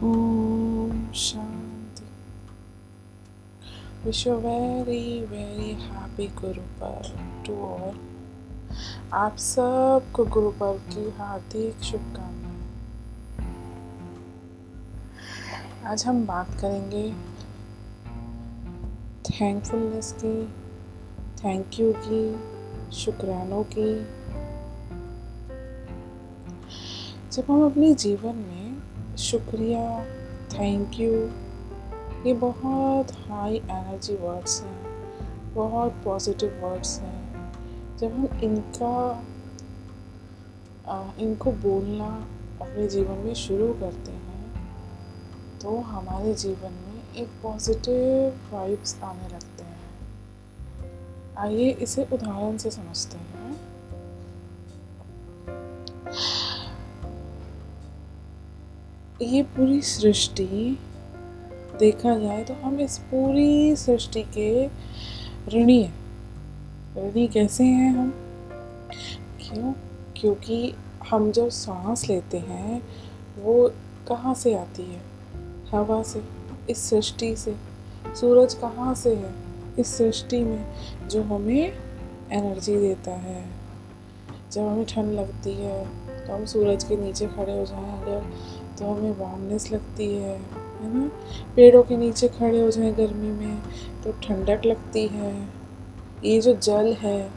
Shanti wish you very very happy Guru Parv to all आप सबको गुरु पर्व की हार्दिक शुभकामनाएँ। आज हम बात करेंगे थैंकफुलनेस की थैंक यू की, शुक्रानों की। जब हम अपने जीवन में शुक्रिया थैंक यू ये बहुत हाई एनर्जी वर्ड्स हैं, बहुत पॉजिटिव वर्ड्स हैं। जब हम इनका इनको बोलना अपने जीवन में शुरू करते हैं तो हमारे जीवन में एक पॉजिटिव वाइब्स आने लगते हैं। आइए इसे उदाहरण से समझते हैं। ये पूरी सृष्टि देखा जाए तो हम इस पूरी सृष्टि के ऋणी हैं। ऋणी कैसे हैं हम? क्यों? क्योंकि हम जो सांस लेते हैं, वो कहाँ से आती है? हवा से, इस सृष्टि से। सूरज कहाँ से है? इस सृष्टि में, जो हमें एनर्जी देता है। जब हमें ठंड लगती है तो हम सूरज के नीचे खड़े हो जाएँ, अगर तो हमें वार्मनेस लगती है है ना? पेड़ों के नीचे खड़े हो जाएँ गर्मी में तो ठंडक लगती है। ये जो जल है,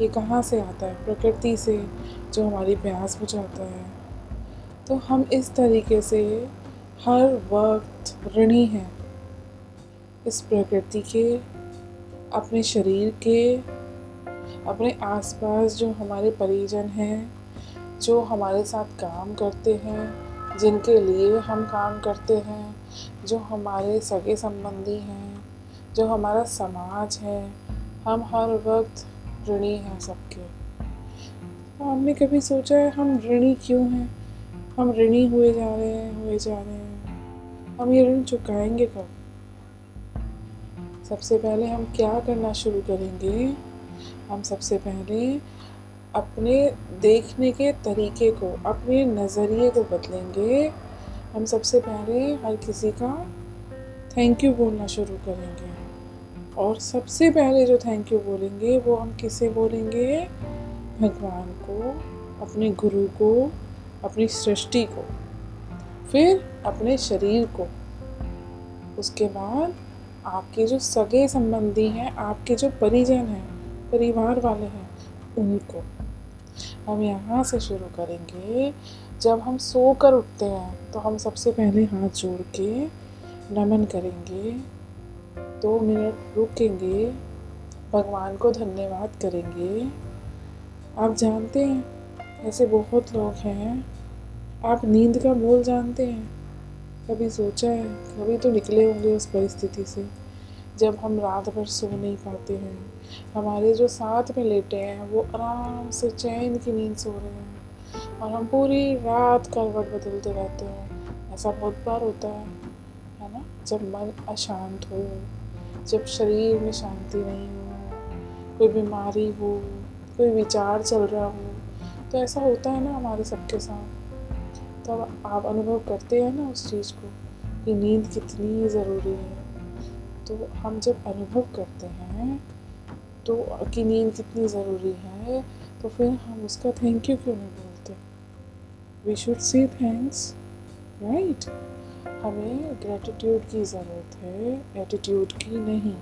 ये कहाँ से आता है? प्रकृति से, जो हमारी प्यास बुझाता है। तो हम इस तरीके से हर वक्त ऋणी हैं। इस प्रकृति के, अपने शरीर के, अपने आसपास जो हमारे परिजन हैं, जो हमारे साथ काम करते हैं जिनके लिए हम काम करते हैं, जो हमारे सगे संबंधी हैं, जो हमारा समाज है, हम हर वक्त ऋणी हैं सबके। तो हमने कभी सोचा है, हम ऋणी क्यों हैं? हम ऋणी हुए जा रहे हैं, हुए जा रहे हैं। हम ये ऋण चुकाएँगे कब? सबसे पहले हम क्या करना शुरू करेंगे? हम सबसे पहले अपने देखने के तरीके को, अपने नज़रिए को बदलेंगे। हम सबसे पहले हर किसी का थैंक यू बोलना शुरू करेंगे। और सबसे पहले जो थैंक यू बोलेंगे, वो हम किसे बोलेंगे? भगवान को, अपने गुरु को, अपनी सृष्टि को, फिर अपने शरीर को। उसके बाद आपके जो सगे संबंधी हैं, आपके जो परिजन हैं, परिवार वाले हैं, उनको। हम यहाँ से शुरू करेंगे। जब हम सो कर उठते हैं तो हम सबसे पहले हाथ जोड़ के नमन करेंगे। दो मिनट रुकेंगे, भगवान को धन्यवाद करेंगे। आप जानते हैं, ऐसे बहुत लोग हैं। आप नींद का मोल जानते हैं। कभी सोचा है, कभी तो निकले होंगे उस परिस्थिति से। जब हम रात भर सो नहीं पाते हैं, हमारे जो साथ में लेटे हैं, वो आराम से चैन की नींद सो रहे हैं और हम पूरी रात करवट बदलते रहते हैं। ऐसा बहुत बार होता है है ना? जब मन अशांत हो, जब शरीर में शांति नहीं हो, कोई बीमारी हो, कोई विचार चल रहा हो तो ऐसा होता है ना हमारे सबके साथ। तब तो आप अनुभव करते हैं ना उस चीज़ को कि नींद कितनी ज़रूरी है। तो हम जब अनुभव करते हैं तो कि नींद कितनी ज़रूरी है तो फिर हम उसका थैंक यू क्यों नहीं बोलते? We should see thanks right हमें ग्रेटिट्यूड की ज़रूरत है एटीट्यूड की नहीं।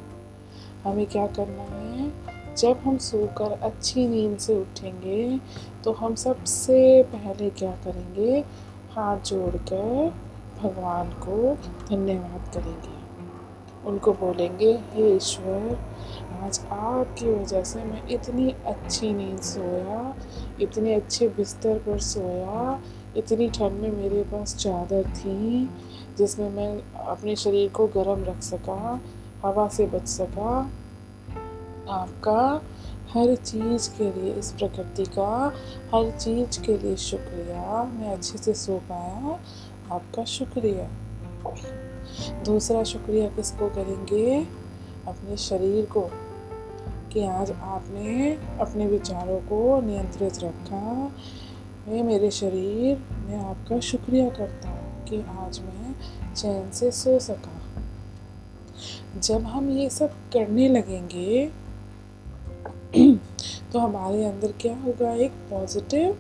हमें क्या करना है? जब हम सोकर अच्छी नींद से उठेंगे तो हम सबसे पहले क्या करेंगे? हाथ जोड़कर भगवान को धन्यवाद करेंगे। उनको बोलेंगे, हे ईश्वर, आज आपकी वजह से मैं इतनी अच्छी नींद सोया, इतने अच्छे बिस्तर पर सोया, इतनी ठंड में मेरे पास चादर थी, जिसमें मैं अपने शरीर को गर्म रख सका, हवा से बच सका। आपका हर चीज़ के लिए इस प्रकृति का हर चीज़ के लिए शुक्रिया। मैं अच्छे से सो पाया। आपका शुक्रिया। दूसरा शुक्रिया किसको करेंगे? अपने शरीर को, कि आज आपने अपने विचारों को नियंत्रित रखा मैं मेरे शरीर। मैं आपका शुक्रिया करता हूँ कि आज मैं चैन से सो सका। जब हम ये सब करने लगेंगे तो हमारे अंदर क्या होगा? एक पॉजिटिव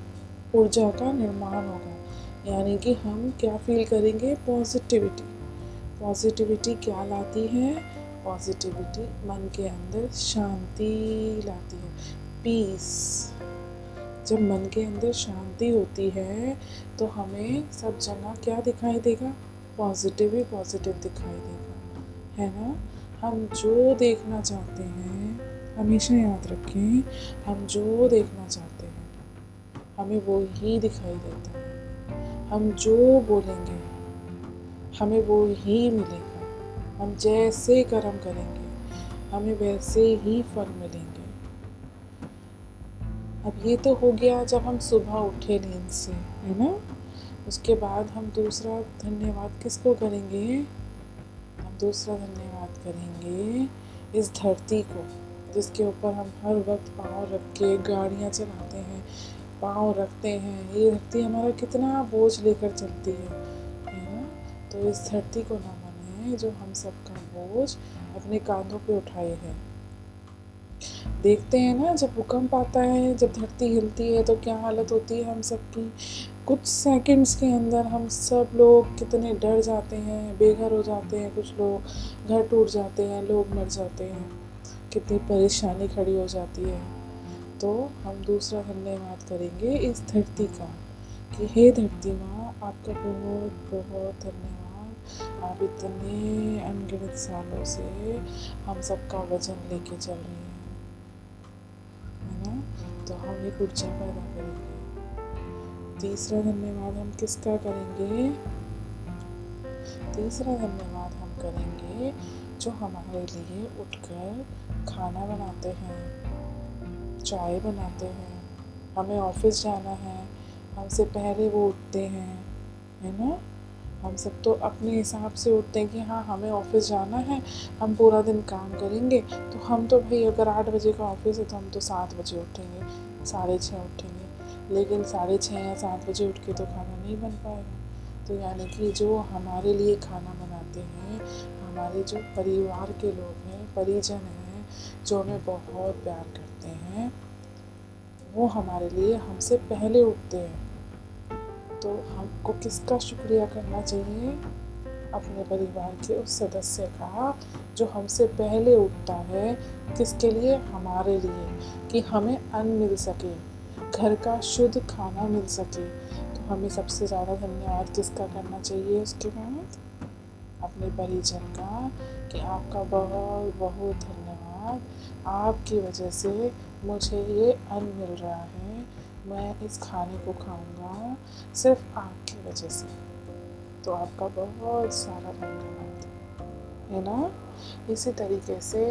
ऊर्जा का निर्माण होगा। यानी कि हम क्या फील करेंगे? पॉजिटिविटी पॉजिटिविटी क्या लाती है? पॉजिटिविटी मन के अंदर शांति लाती है। पीस जब मन के अंदर शांति होती है तो हमें सब जगह क्या दिखाई देगा? पॉजिटिव ही पॉजिटिव दिखाई देगा। है ना? हम जो देखना चाहते हैं, हमेशा याद रखें, हम जो देखना चाहते हैं, हमें वो ही दिखाई देता है। हम जो बोलेंगे हमें वो ही मिलेगा। हम जैसे कर्म करेंगे, हमें वैसे ही फल मिलेंगे। अब ये तो हो गया जब हम सुबह उठे नींद से, है ना? उसके बाद हम दूसरा धन्यवाद किसको करेंगे? हम दूसरा धन्यवाद करेंगे इस धरती को, जिसके ऊपर हम हर वक्त पाँव रख के गाड़ियाँ चलाते हैं, पाँव रखते हैं। ये धरती हमारा कितना बोझ लेकर चलती है। तो इस धरती को ना माने जो हम सबका बोझ अपने कांधों पे उठाए हैं। देखते हैं ना, जब भूकंप आता है, जब धरती हिलती है तो क्या हालत होती है हम सबकी? कुछ सेकंड्स के अंदर हम सब लोग कितने डर जाते हैं, बेघर हो जाते हैं, कुछ लोग घर टूट जाते हैं, लोग मर जाते हैं, कितनी परेशानी खड़ी हो जाती है। तो हम दूसरा धन्यवाद करेंगे इस धरती का। कि हे धरती माँ, आपका बहुत बहुत धन्यवाद। आप इतने अनगिनत सालों से हम सबका वज़न लेके चल रहे हैं, है ना? तो हम एक ऊर्जा पैदा करेंगे। तीसरा धन्यवाद हम किसका करेंगे? तीसरा धन्यवाद हम करेंगे जो हमारे लिए उठकर खाना बनाते हैं, चाय बनाते हैं, हमें ऑफ़िस जाना है हमसे पहले वो उठते हैं, है ना? हम सब तो अपने हिसाब से उठते हैं कि हाँ हमें ऑफ़िस जाना है, हम पूरा दिन काम करेंगे। तो हम तो भाई अगर आठ बजे का ऑफ़िस है तो हम तो सात बजे उठेंगे, साढ़े छः उठेंगे। लेकिन साढ़े छः या सात बजे उठ के तो खाना नहीं बन पाएगा। तो यानी कि जो हमारे लिए खाना बनाते हैं, हमारे जो परिवार के लोग हैं, परिजन हैं, जो हमें बहुत प्यार करते हैं, वो हमारे लिए हमसे पहले उठते हैं। तो हमको किसका शुक्रिया करना चाहिए? अपने परिवार के उस सदस्य का, जो हमसे पहले उठता है, किसके लिए? हमारे लिए, कि हमें अन्न मिल सके, घर का शुद्ध खाना मिल सके। तो हमें सबसे ज़्यादा धन्यवाद किसका करना चाहिए उसके बाद? अपने परिजन का, कि आपका बहुत बहुत धन्यवाद। आपकी वजह से मुझे ये अन्न मिल रहा है। मैं इस खाने को खाऊँगा सिर्फ़ आपकी वजह से। तो आपका बहुत सारा धन्यवाद, है ना? इसी तरीके से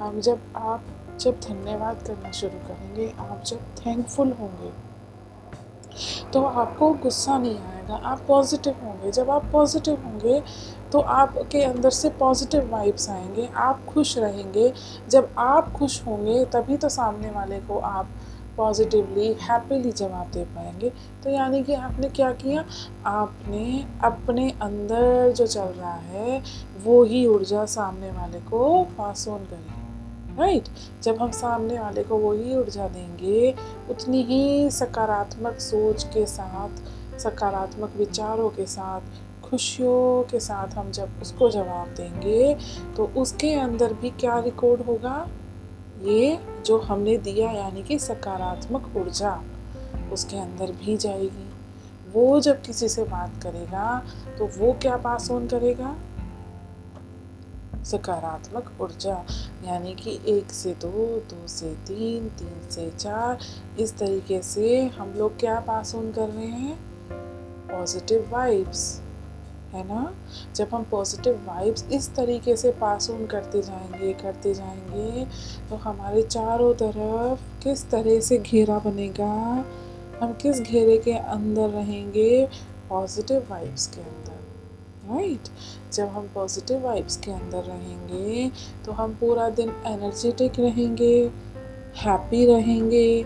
हम जब आप, जब धन्यवाद करना शुरू करेंगे, आप जब थैंकफुल होंगे तो आपको गुस्सा नहीं आएगा, आप पॉजिटिव होंगे। जब आप पॉजिटिव होंगे तो आपके अंदर से पॉजिटिव वाइब्स आएँगे, आप खुश रहेंगे। जब आप खुश होंगे, तभी तो सामने वाले को आप पॉजिटिवली हैप्पीली जवाब दे पाएँगे। तो यानी कि आपने क्या किया? आपने अपने अंदर जो चल रहा है, वो ही ऊर्जा सामने वाले को पास ऑन करी राइट right? जब हम सामने वाले को वही ऊर्जा देंगे, उतनी ही सकारात्मक सोच के साथ, सकारात्मक विचारों के साथ, खुशियों के साथ हम जब उसको जवाब देंगे तो उसके अंदर भी क्या रिकॉर्ड होगा? ये जो हमने दिया यानी कि सकारात्मक ऊर्जा, उसके अंदर भी जाएगी। वो जब किसी से बात करेगा तो वो क्या पास ऑन करेगा? सकारात्मक ऊर्जा, यानी कि एक से दो दो से तीन तीन से चार, इस तरीके से हम लोग क्या पास ऑन कर रहे हैं? Positive vibes. है ना? जब हम पॉजिटिव वाइब्स इस तरीके से पास ऑन करते जाएँगे करते जाएँगे तो हमारे चारों तरफ़ किस तरह से घेरा बनेगा? हम किस घेरे के अंदर रहेंगे? पॉजिटिव वाइब्स के अंदर राइट right? जब हम पॉजिटिव वाइब्स के अंदर रहेंगे तो हम पूरा दिन एनर्जेटिक रहेंगे हैप्पी रहेंगे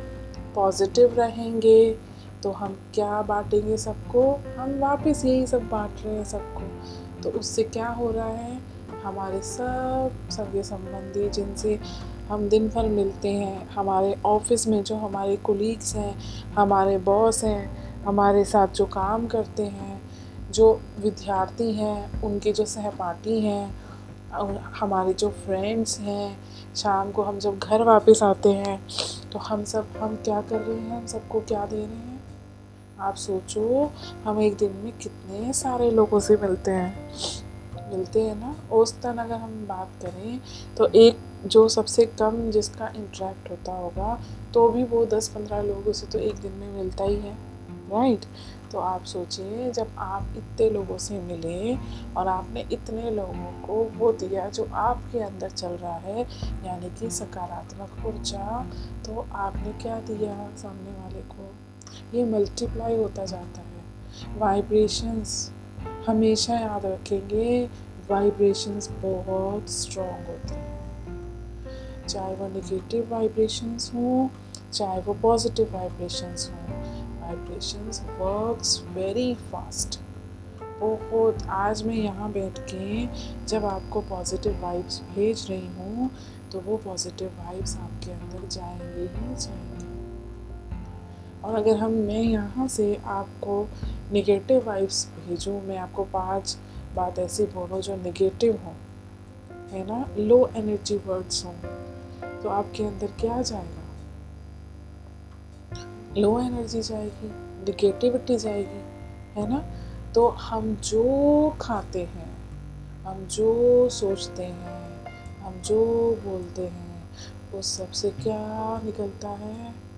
पॉजिटिव रहेंगे तो हम क्या बांटेंगे सबको? हम वापस यही सब बांट रहे हैं सबको। तो उससे क्या हो रहा है? हमारे सब सगे संबंधी जिनसे हम दिन भर मिलते हैं, हमारे ऑफ़िस में जो हमारे कोलीग्स हैं, हमारे बॉस हैं, हमारे साथ जो काम करते हैं, जो विद्यार्थी हैं, उनके जो सहपाठी हैं, और हमारे जो फ्रेंड्स हैं, शाम को हम जब घर वापस आते हैं तो हम सब, हम क्या कर रहे हैं? हम सबको क्या दे रहे हैं? आप सोचो, हम एक दिन में कितने सारे लोगों से मिलते हैं। मिलते हैं ना? औसतन अगर हम बात करें तो एक जो सबसे कम जिसका इंटरेक्ट होता होगा तो भी वो दस पंद्रह लोगों से तो एक दिन में मिलता ही है राइट तो आप सोचिए, जब आप इतने लोगों से मिले और आपने इतने लोगों को वो दिया जो आपके अंदर चल रहा है, यानी कि सकारात्मक ऊर्जा तो आपने क्या दिया सामने वाले को? ये मल्टीप्लाई होता जाता है। वाइब्रेशंस हमेशा याद रखेंगे। वाइब्रेशंस बहुत स्ट्रॉन्ग होते हैं। चाहे वो निगेटिव वाइब्रेशंस हों, चाहे वो पॉजिटिव वाइब्रेशंस हों वाइब्रेशंस वर्क्स वेरी फास्ट बहुत, आज मैं यहाँ बैठ के जब आपको पॉजिटिव वाइब्स भेज रही हूँ तो वो पॉजिटिव वाइब्स आपके अंदर जाएँगे ही जाएँगे। और अगर हम मैं यहाँ से आपको निगेटिव वाइब्स भेजूँ, मैं आपको पाँच बात ऐसी बोलूँ जो निगेटिव हो, है ना? लो एनर्जी वर्ड्स हों तो आपके अंदर क्या जाएगा? लो एनर्जी जाएगी निगेटिविटी जाएगी, है ना? तो हम जो खाते हैं, हम जो सोचते हैं, हम जो बोलते हैं उस सबसे क्या निकलता है?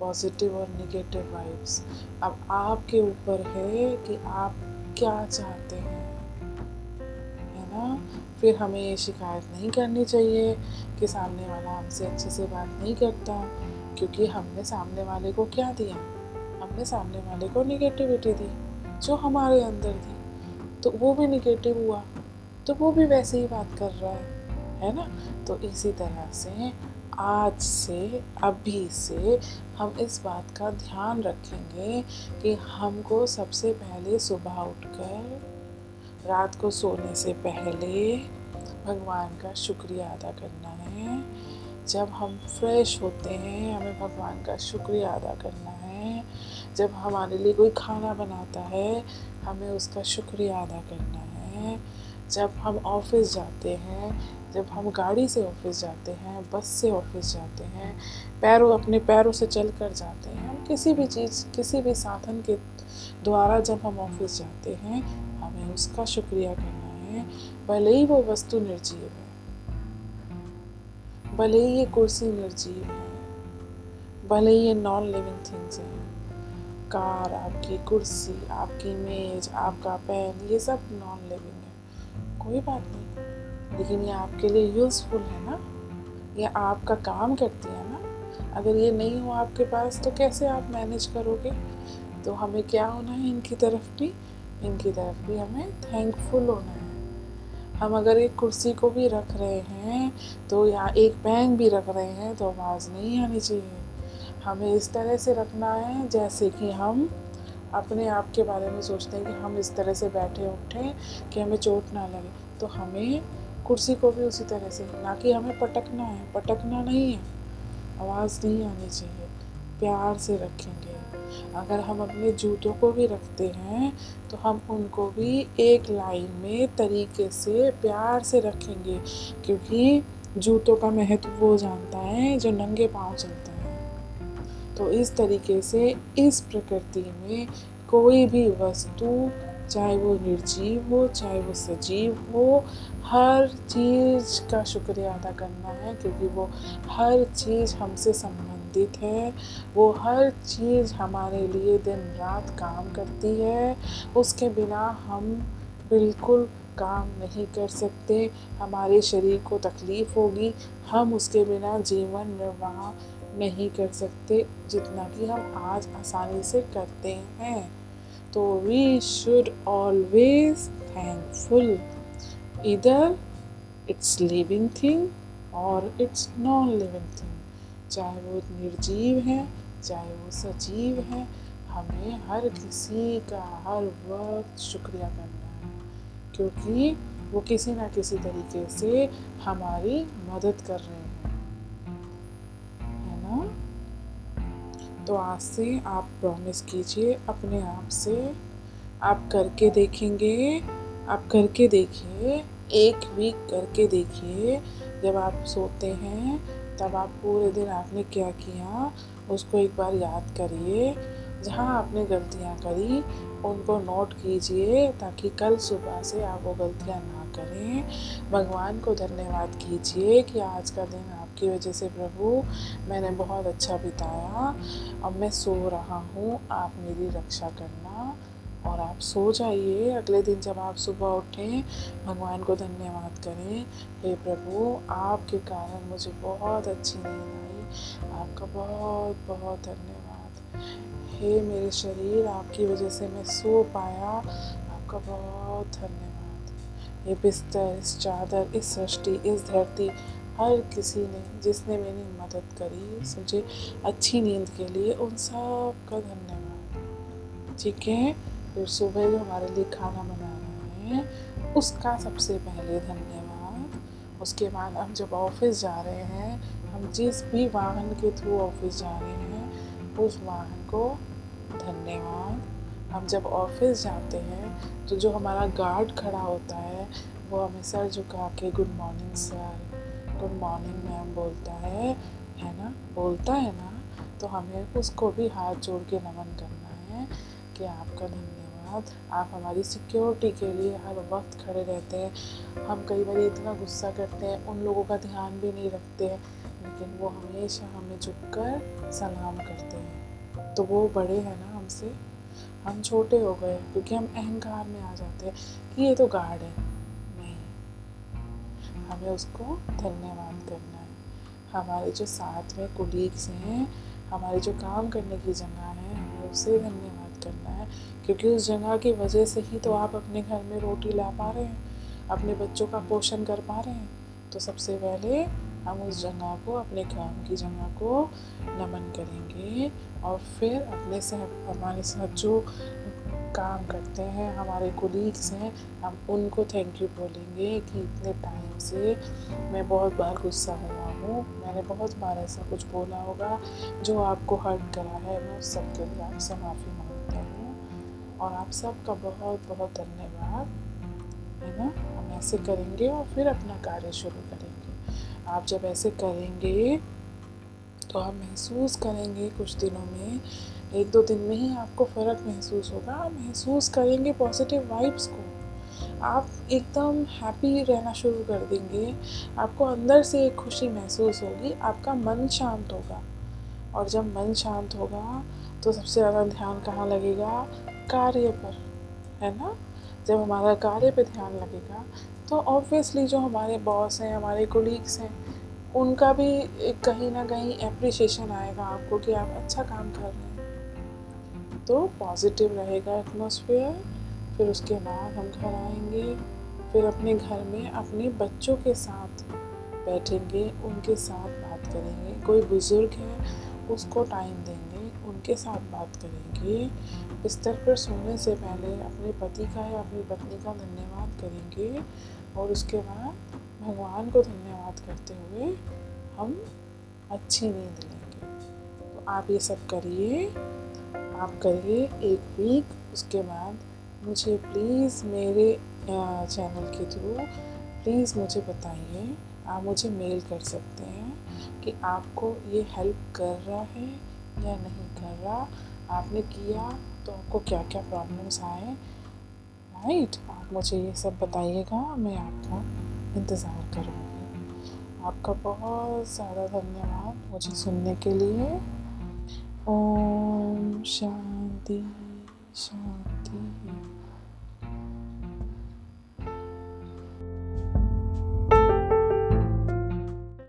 पॉजिटिव और निगेटिव वाइब्स अब आपके ऊपर है कि आप क्या चाहते हैं, है ना? फिर हमें ये शिकायत नहीं करनी चाहिए कि सामने वाला हमसे अच्छे से बात नहीं करता, क्योंकि हमने सामने वाले को क्या दिया? हमने सामने वाले को निगेटिविटी दी, जो हमारे अंदर थी। तो वो भी निगेटिव हुआ तो वो भी वैसे ही बात कर रहा है है ना? तो इसी तरह से आज से, अभी से हम इस बात का ध्यान रखेंगे कि हमको सबसे पहले सुबह उठकर, रात को सोने से पहले भगवान का शुक्रिया अदा करना है। जब हम फ्रेश होते हैं, हमें भगवान का शुक्रिया अदा करना है। जब हमारे लिए कोई खाना बनाता है, हमें उसका शुक्रिया अदा करना है। जब हम ऑफ़िस जाते हैं, जब हम गाड़ी से ऑफ़िस जाते हैं, बस से ऑफ़िस जाते हैं, पैरों, अपने पैरों से चल कर जाते हैं, हम किसी भी चीज़, किसी भी साधन के द्वारा जब हम ऑफ़िस जाते हैं, हमें उसका शुक्रिया करना है। भले ही वो वस्तु निर्जीव है, भले ही ये कुर्सी निर्जीव है, भले ही ये नॉन लिविंग थिंग्स हैं, कार, आपकी कुर्सी, आपकी मेज, आपका पेन, ये सब नॉन लिविंग कोई बात नहीं। लेकिन ये आपके लिए यूज़फुल है ना? ये आपका काम करती है ना? अगर ये नहीं हो आपके पास तो कैसे आप मैनेज करोगे? तो हमें क्या होना है इनकी तरफ़ भी? इनकी तरफ़ भी हमें थैंकफुल होना है। हम अगर एक कुर्सी को भी रख रहे हैं तो या एक पैन भी रख रहे हैं तो आवाज़ नहीं आनी चाहिए। हमें इस तरह से रखना है, जैसे कि हम अपने आप के बारे में सोचते हैं कि हम इस तरह से बैठे, उठें कि हमें चोट ना लगे। तो हमें कुर्सी को भी उसी तरह से, ना कि हमें पटकना है। पटकना नहीं है। आवाज़ नहीं आनी चाहिए। प्यार से रखेंगे। अगर हम अपने जूतों को भी रखते हैं तो हम उनको भी एक लाइन में तरीके से प्यार से रखेंगे। क्योंकि जूतों का महत्व वो जानता है, जो नंगे पाँव चलता है। तो इस तरीके से इस प्रकृति में कोई भी वस्तु, चाहे वो निर्जीव हो, चाहे वो सजीव हो, हर चीज़ का शुक्रिया अदा करना है क्योंकि वो हर चीज़ हमसे संबंधित है। वो हर चीज़ हमारे लिए दिन रात काम करती है। उसके बिना हम बिल्कुल काम नहीं कर सकते। हमारे शरीर को तकलीफ़ होगी। हम उसके बिना जीवन निर्वाह नहीं कर सकते जितना कि हम आज आसानी से करते हैं। तो वी शुड ऑलवेज थैंकफुल इधर इट्स लिविंग थिंग और इट्स नॉन लिविंग थिंग चाहे वो निर्जीव है, चाहे वो सजीव है, हमें हर किसी का, हर वक्त शुक्रिया करना है। क्योंकि वो किसी ना किसी तरीके से हमारी मदद कर रहे हैं। तो आज से आप प्रॉमिस कीजिए, अपने आप से आप करके देखेंगे, आप करके देखिए, एक वीक करके देखिए, जब आप सोते हैं, तब आप पूरे दिन आपने क्या किया, उसको एक बार याद करिए। जहाँ आपने गलतियाँ करी, उनको नोट कीजिए, ताकि कल सुबह से आप वो गलतियाँ ना करें। भगवान को धन्यवाद कीजिए कि आज का दिन आपकी वजह से प्रभु, मैंने बहुत अच्छा बिताया। अब मैं सो रहा हूँ, आप मेरी रक्षा करना और आप सो जाइए। अगले दिन जब आप सुबह उठें, भगवान को धन्यवाद करें। हे प्रभु, आपके कारण मुझे बहुत अच्छी नींद आई। आपका बहुत बहुत धन्यवाद। हे मेरे शरीर, आपकी वजह से मैं सो पाया। आपका बहुत धन्यवाद। ये बिस्तर, इस चादर, इस सृष्टि, इस धरती हर किसी ने, जिसने मेरी मदद करी, मुझे अच्छी नींद के लिए उन सब का धन्यवाद। ठीक है? फिर सुबह जो हमारे लिए खाना बना रहे हैं, उसका सबसे पहले धन्यवाद। उसके बाद हम जब ऑफ़िस जा रहे हैं, हम जिस भी वाहन के थ्रू ऑफ़िस जा रहे हैं, उस वाहन को धन्यवाद। हम जब ऑफ़िस जाते हैं तो जो हमारा गार्ड खड़ा होता है, वो हमें सर झुका के, good morning, sir. Good morning ma'am बोलता है है ना? बोलता है ना? तो हमें उसको भी हाथ जोड़ के नमन करना है कि आपका धन्यवाद। आप हमारी सिक्योरिटी के लिए हर वक्त खड़े रहते हैं। हम कई बार इतना गुस्सा करते हैं, उन लोगों का ध्यान भी नहीं रखते हैं, लेकिन वो हमेशा हमें झुक कर सलाम करते हैं। तो वो बड़े हैं ना हमसे? हम छोटे हो गए क्योंकि हम अहंकार में आ जाते हैं। कि ये तो गार्ड है। हमें उसको। धन्यवाद करना है। हमारे जो साथ में कुलीग्स हैं, हमारे जो काम करने की जगह है, हमें उसे धन्यवाद करना है। क्योंकि उस जगह की वजह से ही तो आप अपने घर में रोटी ला पा रहे हैं, अपने बच्चों का पोषण कर पा रहे हैं। तो सबसे पहले हम उस जगह को, अपने काम की जगह को नमन करेंगे और फिर अपने से हमारे साथ जो काम करते हैं, हमारे कोलीग्स हैं, हम उनको थैंक यू बोलेंगे कि इतने टाइम से मैं बहुत बार गुस्सा हुआ हूँ। मैंने बहुत बार ऐसा कुछ बोला होगा जो आपको हर्ट करा है। मैं उस सब के लिए आपसे माफ़ी माँगता हूँ। और आप सबका बहुत बहुत धन्यवाद। है ना? हम ऐसे करेंगे और फिर अपना कार्य शुरू करेंगे। आप जब ऐसे करेंगे तो आप महसूस करेंगे कुछ दिनों में एक दो दिन में ही आपको फ़र्क महसूस होगा। आप महसूस करेंगे पॉजिटिव वाइब्स को। आप एकदम हैप्पी रहना शुरू कर देंगे। आपको अंदर से एक खुशी महसूस होगी। आपका मन शांत होगा। और जब मन शांत होगा तो सबसे ज़्यादा ध्यान कहाँ लगेगा? कार्य पर, है ना? जब हमारा कार्य पे ध्यान लगेगा तो ऑब्वियसली जो हमारे बॉस हैं, हमारे कोलीग्स हैं, उनका भी कहीं ना कहीं अप्रिसिएशन आएगा आपको कि आप अच्छा काम कर रहे हैं। तो पॉजिटिव रहेगा एटमोसफियर फिर उसके बाद हम घर आएँगे, फिर अपने घर में अपने बच्चों के साथ बैठेंगे, उनके साथ बात करेंगे। कोई बुज़ुर्ग है, उसको टाइम देंगे, उनके साथ बात करेंगे। बिस्तर पर सोने से पहले अपने पति का या अपनी पत्नी का धन्यवाद करेंगे और उसके बाद भगवान को धन्यवाद करते हुए हम अच्छी नींद लेंगे। तो आप ये सब करिए। आप करिए एक वीक उसके बाद मुझे प्लीज़ मेरे चैनल के थ्रू प्लीज़ मुझे बताइए, आप मुझे मेल कर सकते हैं कि आपको ये हेल्प कर रहा है या नहीं कर रहा, आपने किया तो आपको क्या क्या प्रॉब्लम्स आए राइट आप मुझे ये सब बताइएगा, मैं आपका इंतज़ार करूँगी। आपका बहुत ज़्यादा धन्यवाद मुझे सुनने के लिए। ओम शांति शांति